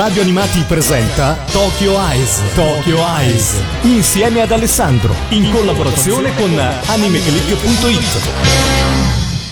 Radio Animati presenta Tokyo Eyes. Tokyo Eyes. Insieme ad Alessandro. In collaborazione con animeclick.it.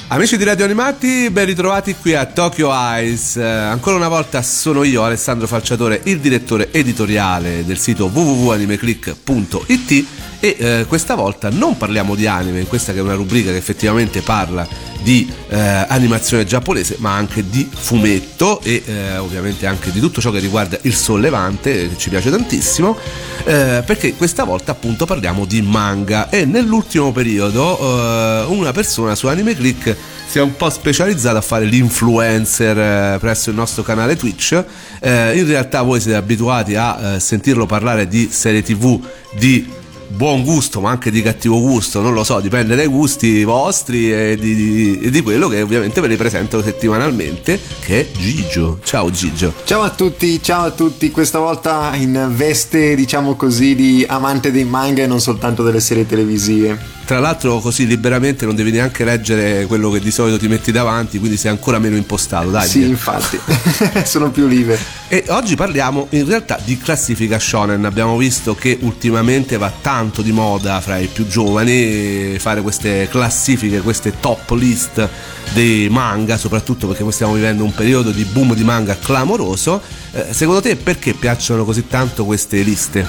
Amici di Radio Animati, ben ritrovati qui a Tokyo Eyes. Eh, ancora una volta sono io, Alessandro Falciatore, il direttore editoriale del sito www.animeclick.it e eh, questa volta non parliamo di anime, questa che è una rubrica che effettivamente parla di eh, animazione giapponese ma anche di fumetto e eh, ovviamente anche di tutto ciò che riguarda il sollevante che ci piace tantissimo eh, perché questa volta appunto parliamo di manga. E nell'ultimo periodo eh, una persona su Anime Click si è un po' specializzato a fare l'influencer eh, presso il nostro canale Twitch. In realtà voi siete abituati a sentirlo parlare di serie tv di buon gusto ma anche di cattivo gusto, non lo so, dipende dai gusti vostri e di, di, di quello che ovviamente ve li presento settimanalmente, che è Gigio. Ciao Gigio. Ciao a tutti, ciao a tutti, questa volta in veste diciamo così di amante dei manga e non soltanto delle serie televisive. Tra l'altro così liberamente non devi neanche leggere quello che di solito ti metti davanti, quindi sei ancora meno impostato, dai. Sì, infatti, sono più libero. E oggi parliamo in realtà di classifica shonen. Abbiamo visto che ultimamente va tanto di moda fra i più giovani fare queste classifiche, queste top list dei manga, soprattutto perché stiamo vivendo un periodo di boom di manga clamoroso. Eh, secondo te perché piacciono così tanto queste liste?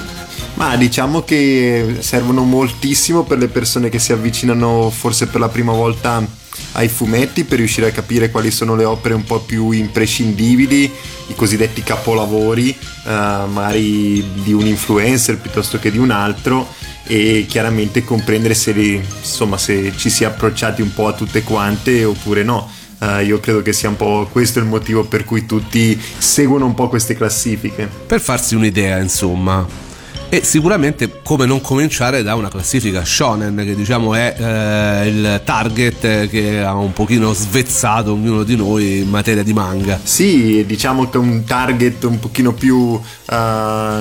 Ma diciamo che servono moltissimo per le persone che si avvicinano forse per la prima volta ai fumetti per riuscire a capire quali sono le opere un po' più imprescindibili, i cosiddetti capolavori, eh, magari di un influencer piuttosto che di un altro e chiaramente comprendere se, li, insomma, se ci si è approcciati un po' a tutte quante oppure no. Uh, io credo che sia un po' questo il motivo per cui tutti seguono un po' queste classifiche. Per farsi un'idea, insomma e sicuramente come non cominciare da una classifica shonen che diciamo è eh, il target che ha un pochino svezzato ognuno di noi in materia di manga. Sì diciamo che è un target un pochino più uh,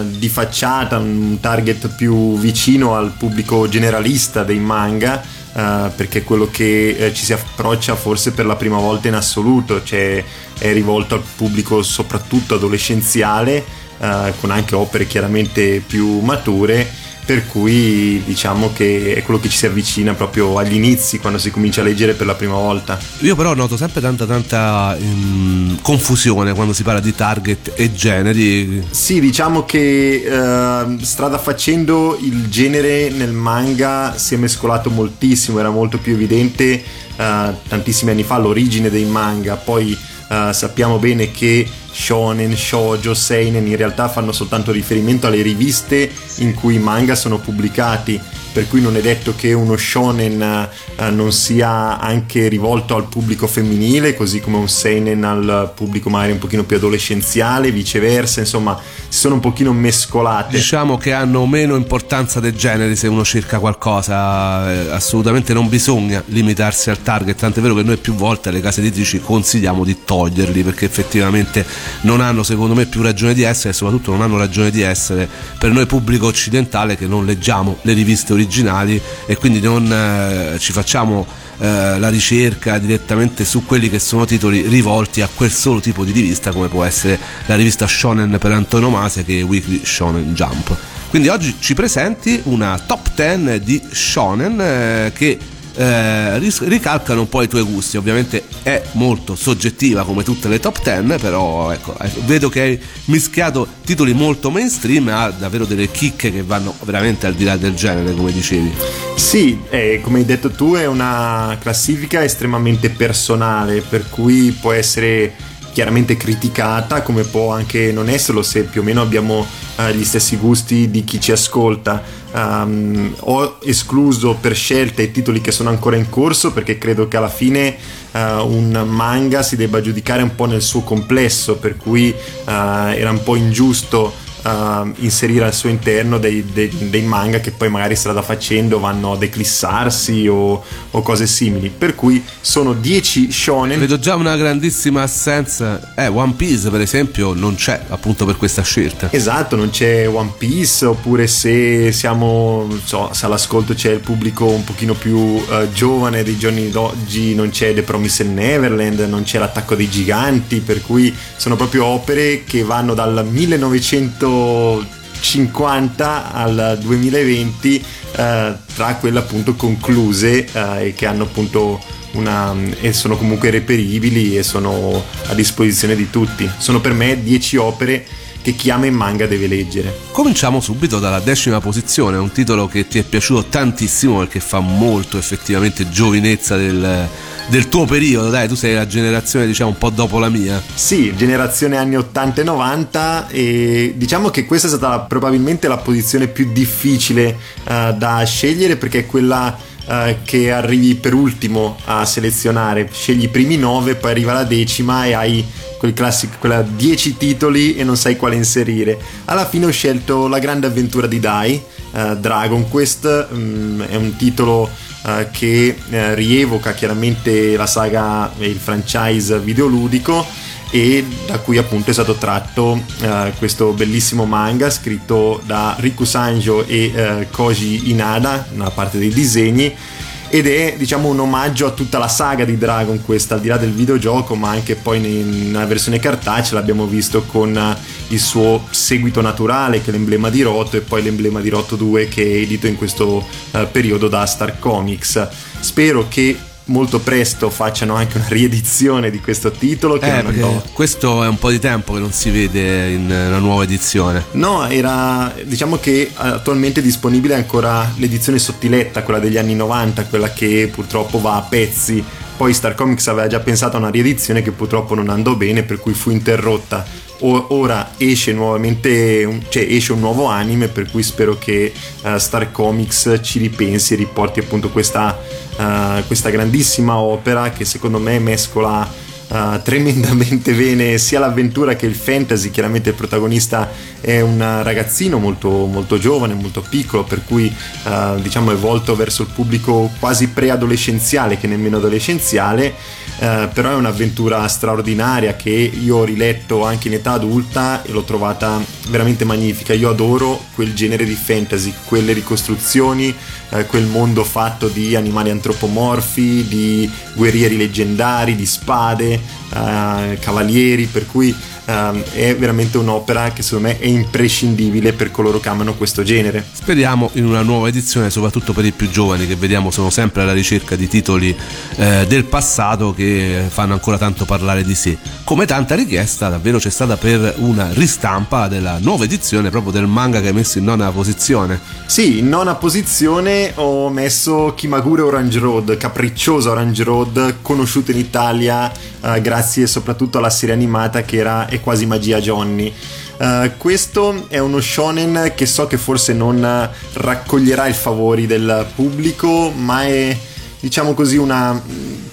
di facciata un target più vicino al pubblico generalista dei manga Uh, perché è quello che uh, ci si approccia forse per la prima volta in assoluto, cioè è rivolto al pubblico soprattutto adolescenziale eh, con anche opere chiaramente più mature per cui diciamo che è quello che ci si avvicina proprio agli inizi quando si comincia a leggere per la prima volta. Io però noto sempre tanta tanta um, confusione quando si parla di target e generi. Sì, diciamo che uh, strada facendo il genere nel manga si è mescolato moltissimo, era molto più evidente uh, tantissimi anni fa l'origine dei manga, poi uh, sappiamo bene che shonen, shoujo, seinen in realtà fanno soltanto riferimento alle riviste in cui i manga sono pubblicati per cui non è detto che uno shonen uh, non sia anche rivolto al pubblico femminile, così come un seinen al pubblico magari un pochino più adolescenziale, viceversa, insomma, si sono un pochino mescolate. Diciamo che hanno meno importanza dei generi se uno cerca qualcosa, eh, assolutamente non bisogna limitarsi al target, tant'è vero che noi più volte alle case editrici consigliamo di toglierli perché effettivamente non hanno secondo me più ragione di essere e soprattutto non hanno ragione di essere per noi pubblico occidentale che non leggiamo le riviste originali e quindi non eh, ci facciamo eh, la ricerca direttamente su quelli che sono titoli rivolti a quel solo tipo di rivista come può essere la rivista Shonen per antonomasia che è Weekly Shonen Jump. Quindi oggi ci presenti una top 10 di Shonen eh, che eh, ricalcano un po' i tuoi gusti. Ovviamente è molto soggettiva come tutte le top 10, però ecco, eh, vedo che hai mischiato titoli molto mainstream ha davvero delle chicche che vanno veramente al di là del genere, come dicevi. Sì, eh, come hai detto tu, è una classifica estremamente personale, per cui può essere chiaramente criticata, come può anche non esserlo se più o meno abbiamo uh, gli stessi gusti di chi ci ascolta. Um, ho escluso per scelta i titoli che sono ancora in corso perché credo che alla fine uh, un manga si debba giudicare un po' nel suo complesso, per cui uh, era un po' ingiusto uh, inserire al suo interno dei, dei, dei, manga che poi magari strada facendo vanno ad eclissarsi o, o cose simili. Per cui sono 10 shonen. Vedo già una grandissima assenza. Eh, One Piece per esempio non c'è appunto per questa scelta. Esatto, non c'è One Piece oppure se siamo, so, se all'ascolto c'è il pubblico un pochino più uh, giovane dei giorni d'oggi, non c'è The Promised Neverland, non c'è l'attacco dei giganti, per cui sono proprio opere che vanno dal 1950 al 2020 eh, tra quelle appunto concluse eh, e che hanno appunto una, e sono comunque reperibili e sono a disposizione di tutti. Sono per me 10 opere che chi ama il manga deve leggere. Cominciamo subito dalla decima posizione, un titolo che ti è piaciuto tantissimo perché fa molto effettivamente giovinezza del, del tuo periodo, dai, tu sei la generazione diciamo un po' dopo la mia. Sì, generazione anni 80 e 90 e diciamo che questa è stata probabilmente la posizione più difficile uh, da scegliere perché è quella Uh, che arrivi per ultimo a selezionare. Scegli i primi 9, poi arriva la decima e hai quel classico, quella 10 titoli e non sai quale inserire. Alla fine ho scelto La grande avventura di Dai, uh, Dragon Quest, um, è un titolo uh, che uh, rievoca chiaramente la saga e il franchise videoludico e da cui appunto è stato tratto questo bellissimo manga scritto da Riku Sanjo e Koji Inada, nella parte dei disegni ed è diciamo un omaggio a tutta la saga di Dragon Quest al di là del videogioco ma anche poi nella versione cartacea l'abbiamo visto con eh, il suo seguito naturale che è l'emblema di Roto e poi l'emblema di Roto 2 che è edito in questo uh, periodo da Star Comics. Spero che molto presto facciano anche una riedizione di questo titolo. Che eh, non questo è un po' di tempo che non si vede in una nuova edizione. No, era diciamo che attualmente è disponibile ancora l'edizione sottiletta, quella degli anni 90, quella che purtroppo va a pezzi. Poi Star Comics aveva già pensato a una riedizione che purtroppo non andò bene, per cui fu interrotta. ora esce nuovamente, cioè esce un nuovo anime, per cui spero che uh, Star Comics ci ripensi e riporti appunto questa uh, questa grandissima opera che secondo me mescola Uh, tremendamente bene sia l'avventura che il fantasy. Chiaramente il protagonista è un ragazzino molto, molto giovane, molto piccolo, per cui uh, diciamo è volto verso il pubblico quasi preadolescenziale che nemmeno adolescenziale eh, però è un'avventura straordinaria che io ho riletto anche in età adulta e l'ho trovata veramente magnifica. Io adoro quel genere di fantasy, quelle ricostruzioni, eh, quel mondo fatto di animali antropomorfi, di guerrieri leggendari, di spade, eh, cavalieri, per cui um, è veramente un'opera che secondo me è imprescindibile per coloro che amano questo genere. Speriamo in una nuova edizione, soprattutto per i più giovani che vediamo sono sempre alla ricerca di titoli eh, del passato che fanno ancora tanto parlare di sé. Come tanta richiesta davvero c'è stata per una ristampa della nuova edizione proprio del manga che hai messo in nona posizione. Sì, in nona posizione ho messo Kimagure Orange Road, capricciosa Orange Road, conosciuta in Italia eh, grazie soprattutto alla serie animata che era È quasi magia Johnny. Uh, questo è uno shonen che so che forse non raccoglierà i favori del pubblico, ma è diciamo così una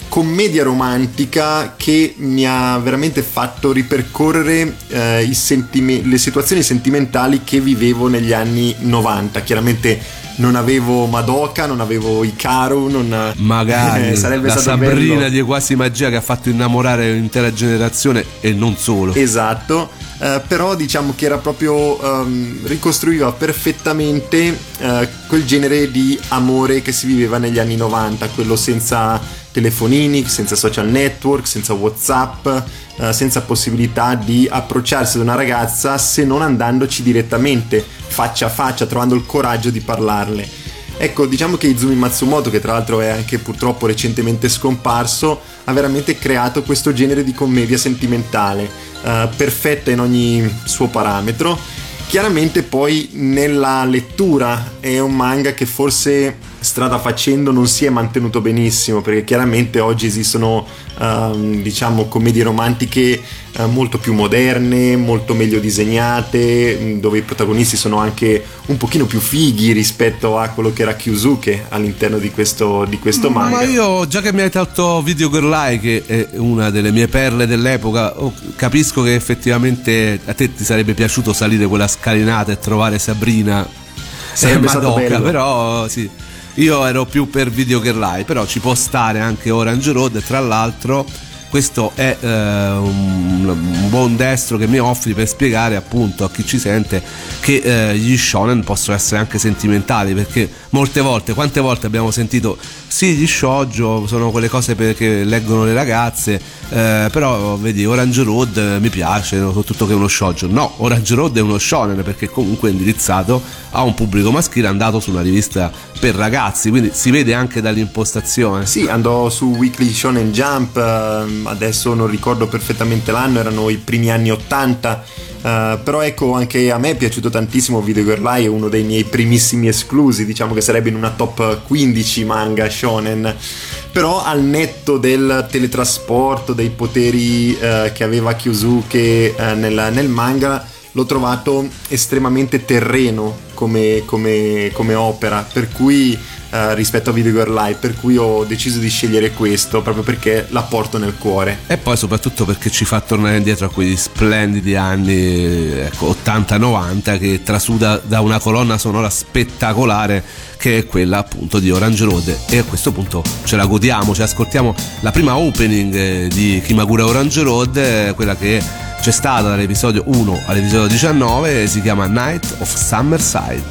commedia romantica che mi ha veramente fatto ripercorrere uh, sentime- le situazioni sentimentali che vivevo negli anni 90. Chiaramente non avevo Madoka, non avevo Ikaru, non magari eh, sarebbe la stato Sabrina bello. di Quasi Magia che ha fatto innamorare un'intera generazione e non solo. Esatto. Uh, però diciamo che era proprio um, ricostruiva perfettamente uh, quel genere di amore che si viveva negli anni 90, quello senza telefonini, senza social network, senza WhatsApp, uh, senza possibilità di approcciarsi ad una ragazza se non andandoci direttamente faccia a faccia, trovando il coraggio di parlarle. Ecco, diciamo che Izumi Matsumoto, che tra l'altro è anche purtroppo recentemente scomparso, ha veramente creato questo genere di commedia sentimentale, uh, perfetta in ogni suo parametro. Chiaramente poi nella lettura è un manga che forse strada facendo non si è mantenuto benissimo perché chiaramente oggi esistono uh, diciamo commedie romantiche uh, molto più moderne, molto meglio disegnate, mm, dove i protagonisti sono anche un pochino più fighi rispetto a quello che era Kyusuke all'interno di questo, di questo manga. Ma io già che mi hai tolto Video Girl Eye che è una delle mie perle dell'epoca, oh, capisco che effettivamente a te ti sarebbe piaciuto salire quella scalinata e trovare Sabrina sarebbe stato bello. però sì. Io ero più per Video Girl Eye, però ci può stare anche Orange Road, tra l'altro questo è eh, un, un, buon destro che mi offri per spiegare appunto a chi ci sente che eh, gli shonen possono essere anche sentimentali perché molte volte, quante volte abbiamo sentito sì gli shoujo sono quelle cose che leggono le ragazze eh, però vedi Orange Road eh, mi piace soprattutto che è uno shoujo. No Orange Road è uno shonen perché comunque è indirizzato a un pubblico maschile andato su una rivista per ragazzi quindi si vede anche dall'impostazione. Sì andò su Weekly Shonen Jump ehm, adesso non ricordo perfettamente l'anno erano i primi anni 80 Uh, però ecco, anche a me è piaciuto tantissimo Video Girl Eye, è uno dei miei primissimi esclusi, diciamo che sarebbe in una top 15 manga shonen. Però al netto del teletrasporto, dei poteri uh, che aveva Kyusuke uh, nel, nel manga, l'ho trovato estremamente terreno come, come, come opera, per cui uh, rispetto a Video Girl Live, per cui ho deciso di scegliere questo proprio perché la porto nel cuore. E poi soprattutto perché ci fa tornare indietro a quegli splendidi anni ecco, 80-90 che trasuda da una colonna sonora spettacolare che è quella appunto di Orange Road e a questo punto ce la godiamo, ci ascoltiamo la prima opening eh, di Kimagura Orange Road, eh, quella che c'è stata dall'episodio 1 all'episodio 19 si chiama Night of Summerside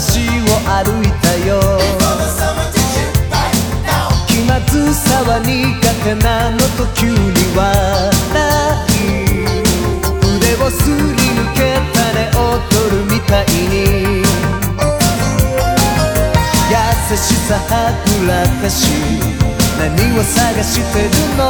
橋を歩いたよ。気まずさは苦手なのと急にはないをすり抜けたね踊るみたいに。優しさはぐらかし。何を探してるの？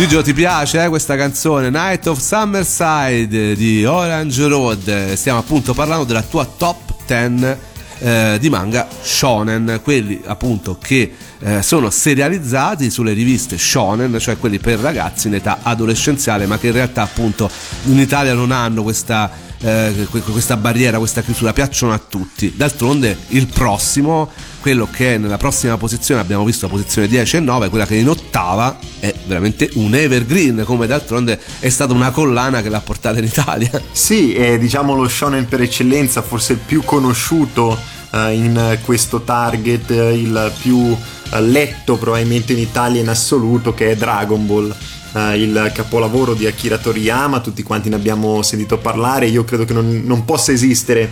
Gigio, ti piace eh, questa canzone? Night of Summerside di Orange Road. Stiamo appunto parlando della tua top 10 eh, di manga shonen, quelli appunto che eh, sono serializzati sulle riviste shonen, cioè quelli per ragazzi in età adolescenziale, ma che in realtà appunto in Italia non hanno questa, eh, questa barriera, questa chiusura, piacciono a tutti. D'altronde il prossimo quello che è nella prossima posizione abbiamo visto la posizione 10 e 9 quella che in ottava è veramente un evergreen come d'altronde è stata una collana che l'ha portata in Italia. Sì è diciamo lo shonen per eccellenza forse il più conosciuto uh, in questo target il più uh, letto probabilmente in Italia in assoluto che è Dragon Ball Uh, il capolavoro di Akira Toriyama, tutti quanti ne abbiamo sentito parlare, io credo che non, non possa esistere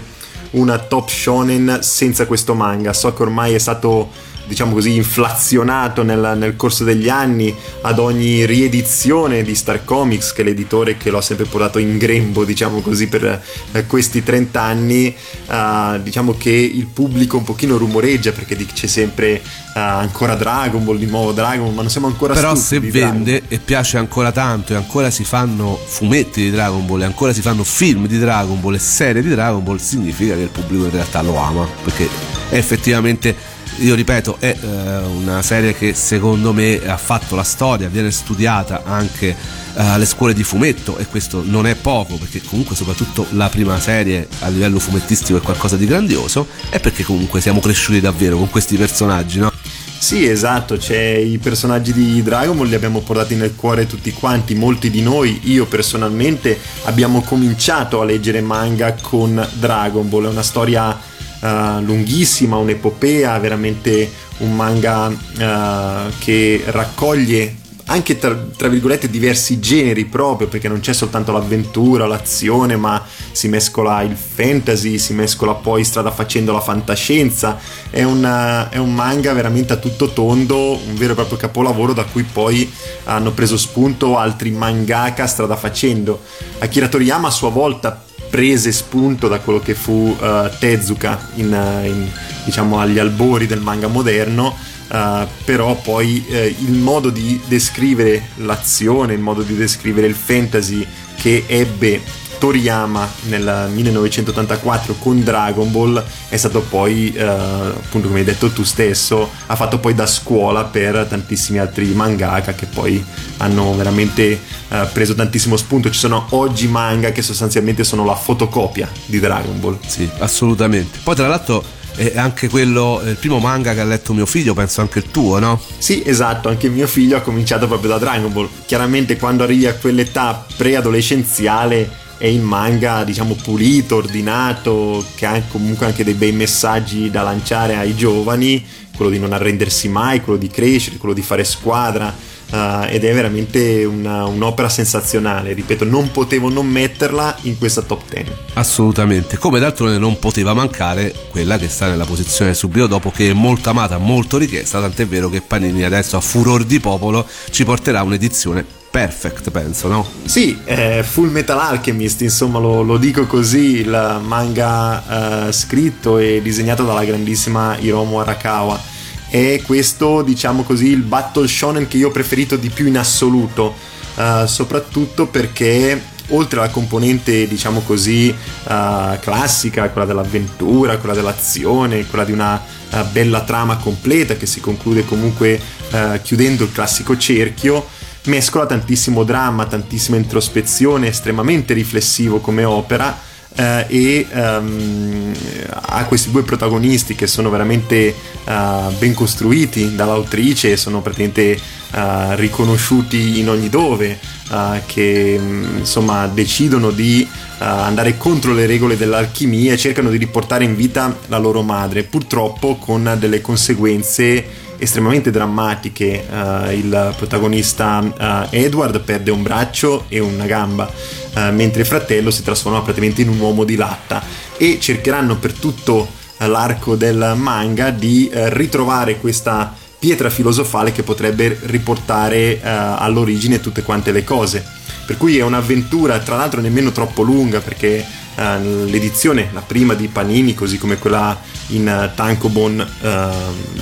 una top shonen senza questo manga. So che ormai è stato diciamo così, inflazionato nel, nel, corso degli anni ad ogni riedizione di Star Comics, che è l'editore che lo ha sempre portato in grembo, diciamo così, per eh, questi 30 anni. Uh, diciamo che il pubblico un pochino rumoreggia perché dice sempre uh, ancora Dragon Ball, di nuovo Dragon Ball, ma non siamo ancora Però se vende e piace ancora tanto e ancora si fanno fumetti di Dragon Ball e ancora si fanno film di Dragon Ball e serie di Dragon Ball, significa che il pubblico in realtà lo ama, perché è effettivamente io ripeto, è eh, una serie che secondo me ha fatto la storia, viene studiata anche eh, alle scuole di fumetto e questo non è poco perché comunque soprattutto la prima serie a livello fumettistico è qualcosa di grandioso e perché comunque siamo cresciuti davvero con questi personaggi, no? Sì, esatto, cioè, i personaggi di Dragon Ball li abbiamo portati nel cuore tutti quanti, molti di noi, io personalmente, abbiamo cominciato a leggere manga con Dragon Ball, è una storia uh, lunghissima, un'epopea, veramente un manga uh, che raccoglie anche tra, tra, virgolette diversi generi proprio perché non c'è soltanto l'avventura, l'azione ma si mescola il fantasy, si mescola poi strada facendo la fantascienza. È, una, è un manga veramente a tutto tondo un vero e proprio capolavoro da cui poi hanno preso spunto altri mangaka strada facendo. Akira Toriyama a sua volta prese spunto da quello che fu uh, Tezuka in, uh, in, diciamo agli albori del manga moderno uh, però poi il modo di descrivere l'azione il modo di descrivere il fantasy che ebbe Toriyama nel 1984 con Dragon Ball è stato poi, eh, appunto come hai detto tu stesso, ha fatto poi da scuola per tantissimi altri mangaka che poi hanno veramente eh, preso tantissimo spunto. Ci sono oggi manga che sostanzialmente sono la fotocopia di Dragon Ball. Sì, assolutamente. Poi tra l'altro è anche quello, il primo manga che ha letto mio figlio, penso anche il tuo, no? Sì, esatto, anche mio figlio ha cominciato proprio da Dragon Ball. Chiaramente quando arrivi a quell'età preadolescenziale è il manga diciamo pulito, ordinato, che ha comunque anche dei bei messaggi da lanciare ai giovani, quello di non arrendersi mai, quello di crescere, quello di fare squadra. Uh, ed è veramente una, un'opera sensazionale. Ripeto, non potevo non metterla in questa top 10. Assolutamente, come d'altronde non poteva mancare quella che sta nella posizione subito dopo, che è molto amata, molto richiesta. Tant'è vero che Panini adesso a furor di popolo ci porterà un'edizione Perfect, penso, no? Sì, eh, Full Metal Alchemist, insomma, lo, lo dico così, il manga eh, scritto e disegnato dalla grandissima Hiromu Arakawa. E questo, diciamo così, il battle shonen che io ho preferito di più in assoluto, eh, soprattutto perché oltre alla componente, diciamo così, uh, classica, quella dell'avventura, quella dell'azione, quella di una uh, bella trama completa che si conclude comunque uh, chiudendo il classico cerchio, mescola tantissimo dramma, tantissima introspezione, estremamente riflessivo come opera eh, e um, ha questi due protagonisti che sono veramente uh, ben costruiti dall'autrice, sono praticamente uh, riconosciuti in ogni dove, uh, che insomma decidono di andare contro le regole dell'alchimia e cercano di riportare in vita la loro madre, purtroppo con delle conseguenze estremamente drammatiche. Uh, il protagonista uh, Edward perde un braccio e una gamba, uh, mentre il fratello si trasforma praticamente in un uomo di latta e cercheranno per tutto l'arco del manga di ritrovare questa pietra filosofale che potrebbe riportare all'origine tutte quante le cose. Per cui è un'avventura, tra l'altro nemmeno troppo lunga perché eh, l'edizione, la prima di Panini, così come quella in tankobon eh,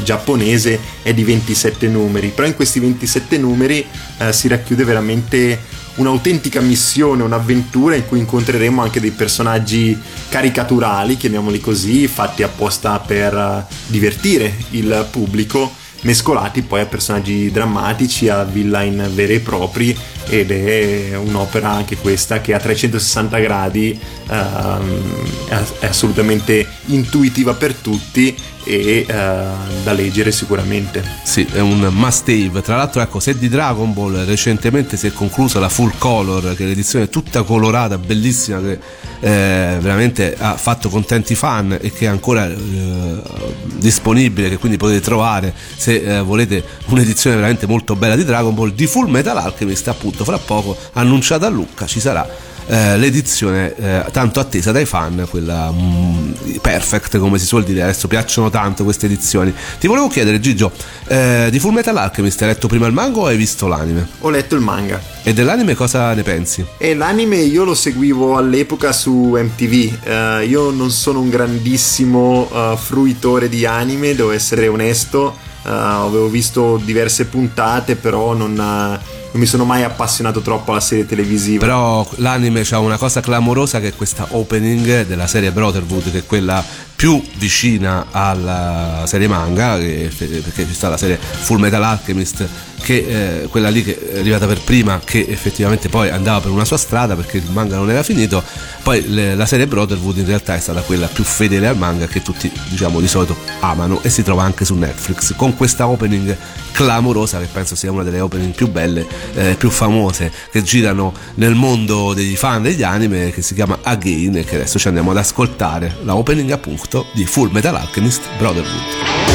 giapponese, è di 27 numeri, però in questi 27 numeri eh, si racchiude veramente un'autentica missione, un'avventura in cui incontreremo anche dei personaggi caricaturali, chiamiamoli così, fatti apposta per eh, divertire il pubblico mescolati poi a personaggi drammatici, a villain veri e propri ed è un'opera anche questa che a 360 gradi ehm, è assolutamente intuitiva per tutti e uh, da leggere sicuramente. Sì, è un must have. Tra l'altro, ecco, se di Dragon Ball recentemente si è conclusa la full color, che è l'edizione tutta colorata, bellissima, che eh, veramente ha fatto contenti fan e che è ancora eh, disponibile, che quindi potete trovare se eh, volete un'edizione veramente molto bella di Dragon Ball, di Full Metal Alchemist, appunto, fra poco annunciata a Lucca ci sarà eh, l'edizione eh, tanto attesa dai fan, quella mm, perfect come si suol dire, adesso piacciono tanto queste edizioni. Ti volevo chiedere Gigio, eh, di Full Metal Alchemist hai letto prima il manga o hai visto l'anime? Ho letto il manga. E dell'anime cosa ne pensi? E l'anime io lo seguivo all'epoca su MTV, uh, io non sono un grandissimo uh, fruitore di anime, devo essere onesto, uh, avevo visto diverse puntate però non non mi sono mai appassionato troppo alla serie televisiva. Però l'anime ha una cosa clamorosa che è questa opening della serie Brotherhood, che è quella più vicina alla serie manga, che, perché ci sta la serie Full Metal Alchemist, che eh, quella lì che è arrivata per prima, che effettivamente poi andava per una sua strada perché il manga non era finito. Poi le, la serie Brotherhood in realtà è stata quella più fedele al manga che tutti diciamo di solito amano e si trova anche su Netflix con questa opening clamorosa che penso sia una delle opening più belle, eh, più famose che girano nel mondo dei fan degli anime che si chiama Again e che adesso ci andiamo ad ascoltare la opening appunto di Full Metal Alchemist Brotherhood.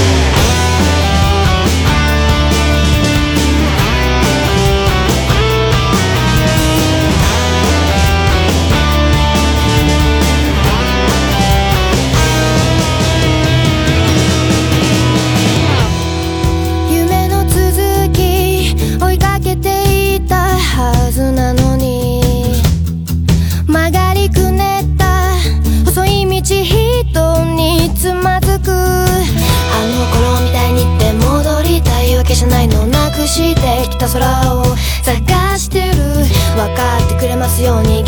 ように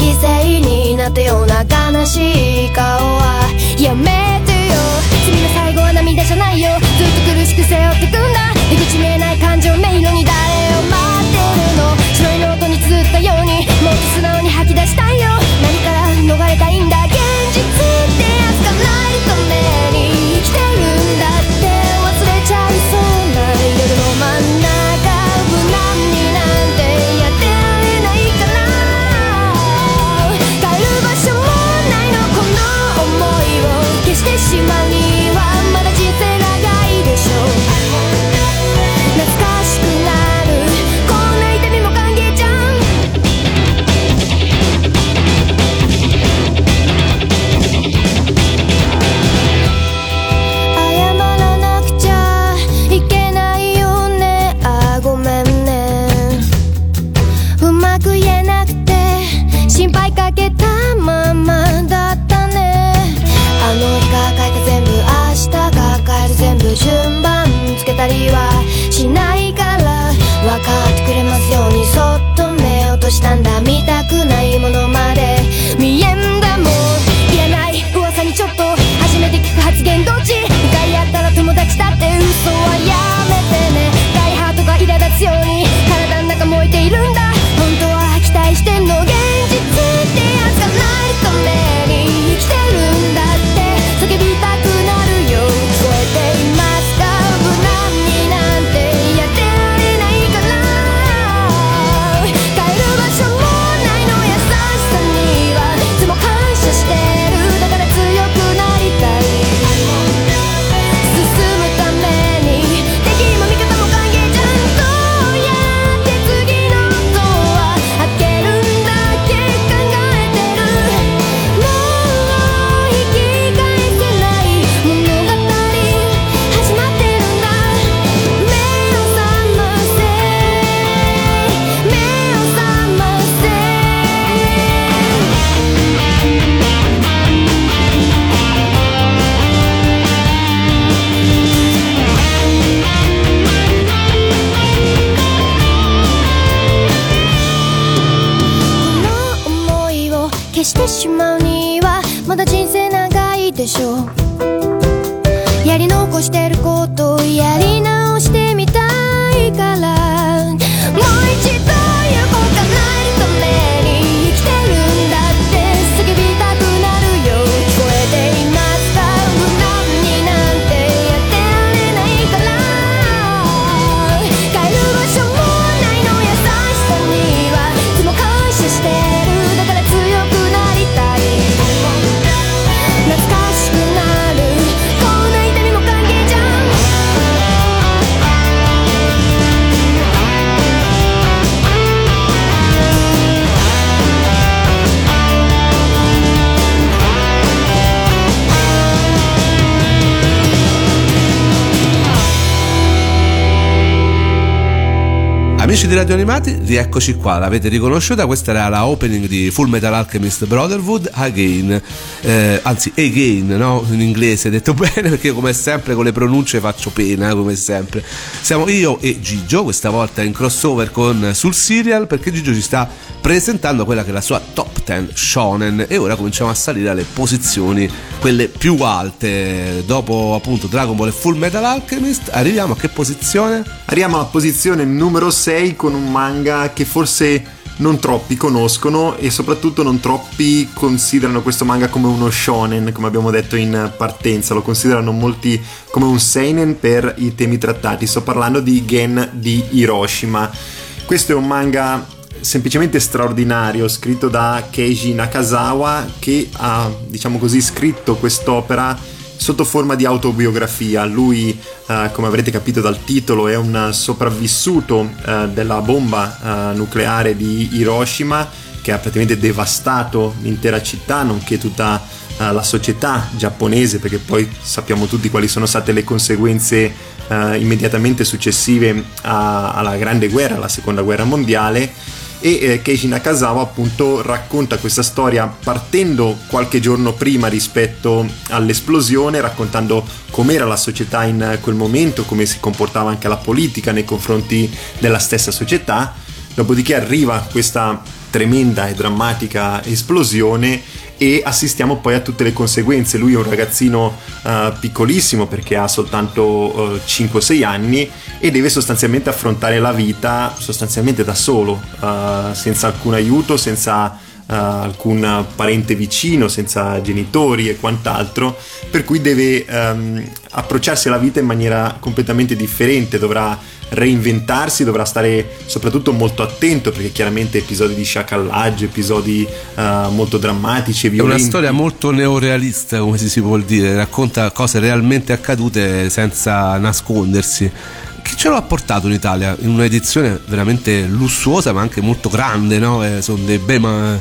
でしょう。やり残してることやり Amici di Radio Animati, rieccoci qua, l'avete riconosciuta, questa era la opening di Full Metal Alchemist Brotherhood Again, eh, anzi Again, no? In inglese detto bene perché come sempre con le pronunce faccio pena, come sempre. Siamo io e Gigio, questa volta in crossover con Sul Serial perché Gigio ci sta presentando quella che è la sua top 10 shonen e ora cominciamo a salire alle posizioni quelle più alte. Dopo appunto Dragon Ball e Full Metal Alchemist arriviamo a che posizione? Arriviamo alla posizione numero 6 con un manga che forse non troppi conoscono e soprattutto non troppi considerano questo manga come uno shonen, come abbiamo detto in partenza, lo considerano molti come un seinen per i temi trattati. Sto parlando di Gen di Hiroshima. Questo è un manga semplicemente straordinario, scritto da Keiji Nakazawa che ha, diciamo così, scritto quest'opera sotto forma di autobiografia. Lui, eh, come avrete capito dal titolo, è un sopravvissuto eh, della bomba eh, nucleare di Hiroshima che ha praticamente devastato l'intera città, nonché tutta eh, la società giapponese, perché poi sappiamo tutti quali sono state le conseguenze eh, immediatamente successive a- alla Grande Guerra, alla Seconda Guerra Mondiale e eh, Keiji Nakazawa appunto racconta questa storia partendo qualche giorno prima rispetto all'esplosione, raccontando com'era la società in quel momento, come si comportava anche la politica nei confronti della stessa società. Dopodiché arriva questa tremenda e drammatica esplosione e assistiamo poi a tutte le conseguenze. Lui è un ragazzino eh, piccolissimo perché ha soltanto eh, 5-6 anni e deve sostanzialmente affrontare la vita sostanzialmente da solo, eh, senza alcun aiuto, senza alcun parente vicino, senza genitori e quant'altro, per cui deve ehm, approcciarsi alla vita in maniera completamente differente, dovrà reinventarsi, dovrà stare soprattutto molto attento perché chiaramente episodi di sciacallaggio, episodi eh, molto drammatici e È violenti. una storia molto neorealista, come si vuol dire, racconta cose realmente accadute senza nascondersi. Chi ce l'ha portato in Italia? In un'edizione veramente lussuosa ma anche molto grande, no? Eh, sono dei bei, ma-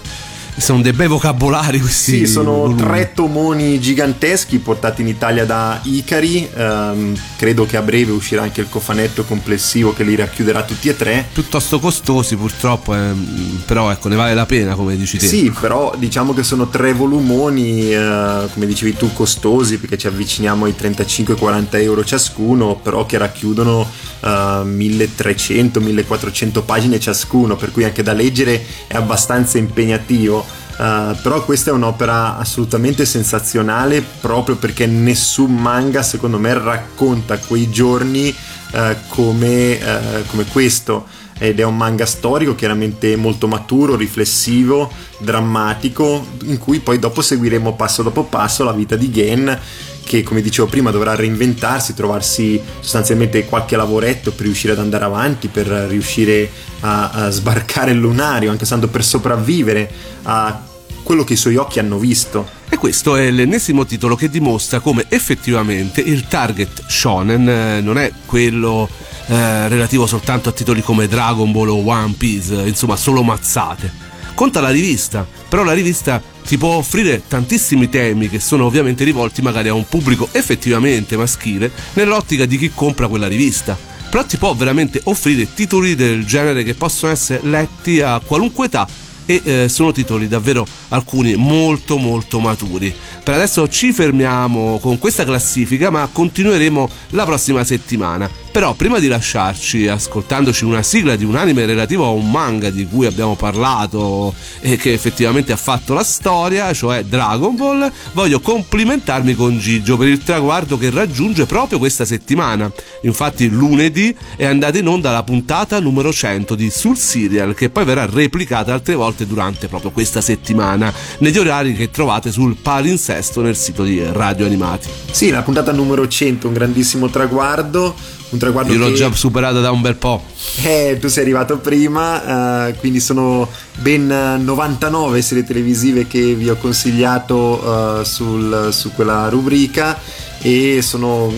sono dei bei vocabolari questi. Sì, sono volumi. tre tomoni giganteschi portati in Italia da Icari. ehm, credo che a breve uscirà anche il cofanetto complessivo che li racchiuderà tutti e tre. Piuttosto costosi purtroppo, ehm, però ecco, ne vale la pena come dici te. Sì, però diciamo che sono tre volumoni, eh, come dicevi tu, costosi perché ci avviciniamo ai 35-40 euro ciascuno, però che racchiudono eh, 1300-1400 pagine ciascuno, per cui anche da leggere è abbastanza impegnativo. Eh, però questa è un'opera assolutamente sensazionale proprio perché nessun manga secondo me racconta quei giorni eh, come, eh, come questo ed è un manga storico chiaramente molto maturo, riflessivo, drammatico, in cui poi dopo seguiremo passo dopo passo la vita di Gen che come dicevo prima dovrà reinventarsi, trovarsi sostanzialmente qualche lavoretto per riuscire ad andare avanti, per riuscire a, a sbarcare il lunario, anche soltanto per sopravvivere a quello che i suoi occhi hanno visto. E questo è l'ennesimo titolo che dimostra come effettivamente il target shonen eh, non è quello eh, relativo soltanto a titoli come Dragon Ball o One Piece, eh, insomma solo mazzate. Conta la rivista, però la rivista ti può offrire tantissimi temi che sono ovviamente rivolti magari a un pubblico effettivamente maschile nell'ottica di chi compra quella rivista. Però ti può veramente offrire titoli del genere che possono essere letti a qualunque età e eh, sono titoli davvero alcuni molto molto maturi. Per adesso ci fermiamo con questa classifica, ma continueremo la prossima settimana. Però prima di lasciarci ascoltandoci una sigla di un anime relativo a un manga di cui abbiamo parlato e che effettivamente ha fatto la storia, cioè Dragon Ball, voglio complimentarmi con Gigio per il traguardo che raggiunge proprio questa settimana. Infatti lunedì è andata in onda la puntata numero 100 di Sul Serial che poi verrà replicata altre volte durante proprio questa settimana negli orari che trovate sul palinsesto nel sito di Radio Animati. Sì, la puntata numero 100, un grandissimo traguardo. Un traguardo Io l'ho che... già superata da un bel po'. Eh, tu sei arrivato prima, eh, quindi sono ben 99 serie televisive che vi ho consigliato eh, sul- su quella rubrica e sono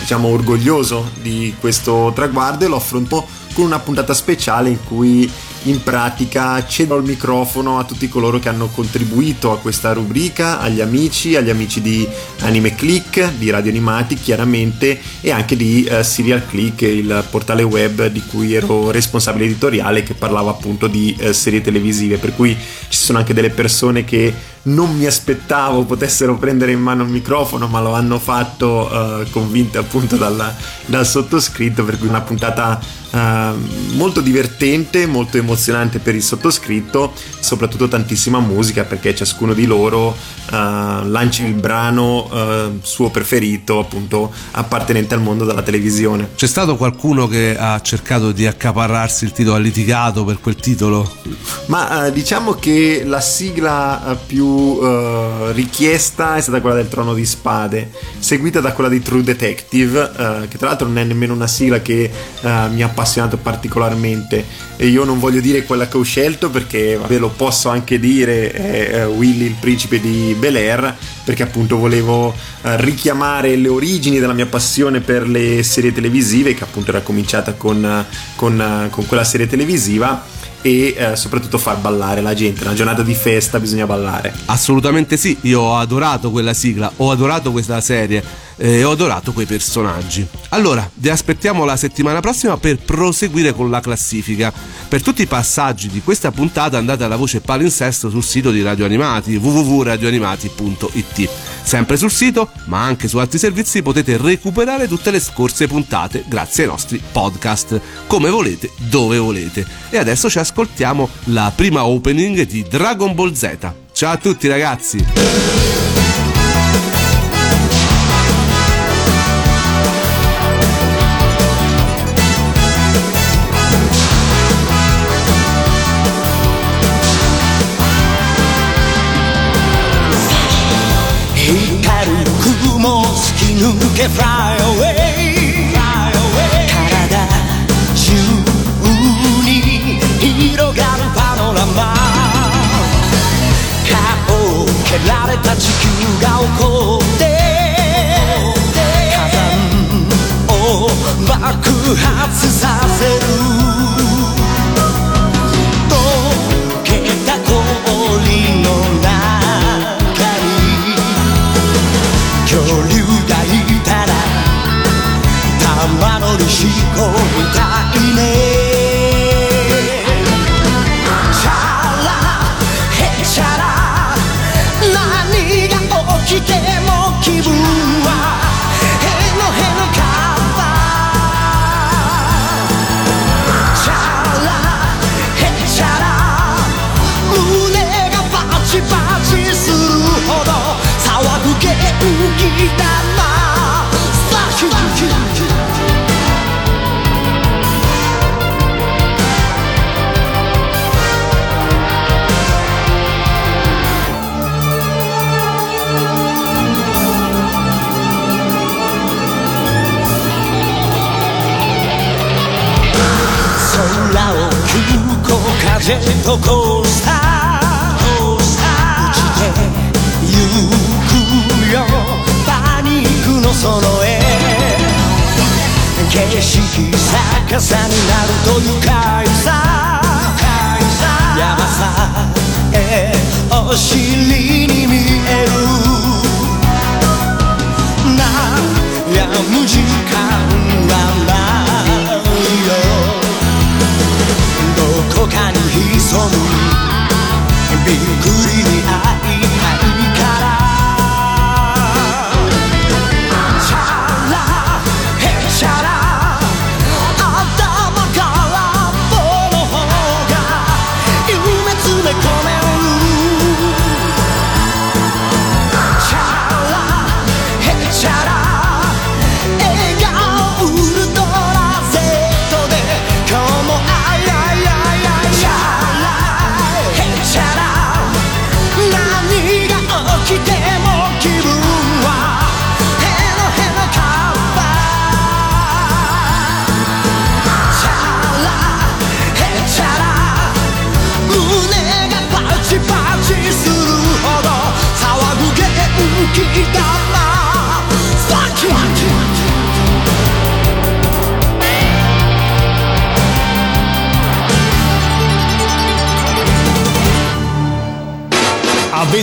diciamo orgoglioso di questo traguardo e lo affronto con una puntata speciale in cui in pratica cedo il microfono a tutti coloro che hanno contribuito a questa rubrica, agli amici, agli amici di Anime Click, di Radio Animati chiaramente e anche di eh, Serial Click, il portale web di cui ero responsabile editoriale che parlava appunto di eh, serie televisive, per cui ci sono anche delle persone che non mi aspettavo potessero prendere in mano il microfono, ma lo hanno fatto eh, convinte appunto dalla- dal sottoscritto, per cui una puntata eh, molto divertente, molto emozionante per il sottoscritto, soprattutto tantissima musica perché ciascuno di loro eh, lancia il brano eh, suo preferito, appunto appartenente al mondo della televisione. C'è stato qualcuno che ha cercato di accaparrarsi il titolo, ha litigato per quel titolo? Ma eh, diciamo che la sigla eh, più eh, richiesta è stata quella del Trono di Spade, seguita da quella di True Detective, eh, che tra l'altro non è nemmeno una sigla che eh, mi ha appassionato particolarmente. E io non voglio dire quella che ho scelto perché ve lo posso anche dire, è Willy il principe di Bel Air, perché appunto volevo richiamare le origini della mia passione per le serie televisive, che appunto era cominciata con, con, con quella serie televisiva e eh, soprattutto far ballare la gente. Una giornata di festa bisogna ballare. Assolutamente sì, io ho adorato quella sigla, ho adorato questa serie e ho adorato quei personaggi. Allora, vi aspettiamo la settimana prossima per proseguire con la classifica. Per tutti i passaggi di questa puntata andate alla voce palinsesto sul sito di Radio Animati www.radioanimati.it. Sempre sul sito, ma anche su altri servizi potete recuperare tutte le scorse puntate grazie ai nostri podcast, come volete, dove volete. E adesso ci ascoltiamo la prima opening di Dragon Ball Z. Ciao a tutti ragazzi! け Fly away 体中に広がるパノラマ。顔を蹴られた地球が起こって火山を爆発させる。溶けた氷のしこみたいねチャラヘチャラ何が起きても気分はへのへのかったチャラヘチャラ胸がバチバチするほど騒ぐ元気だ行風とコースター落ちてゆくよ。パニックのその絵景色逆さになると愉快さ。山さえお尻に見える。悩む時間はない You.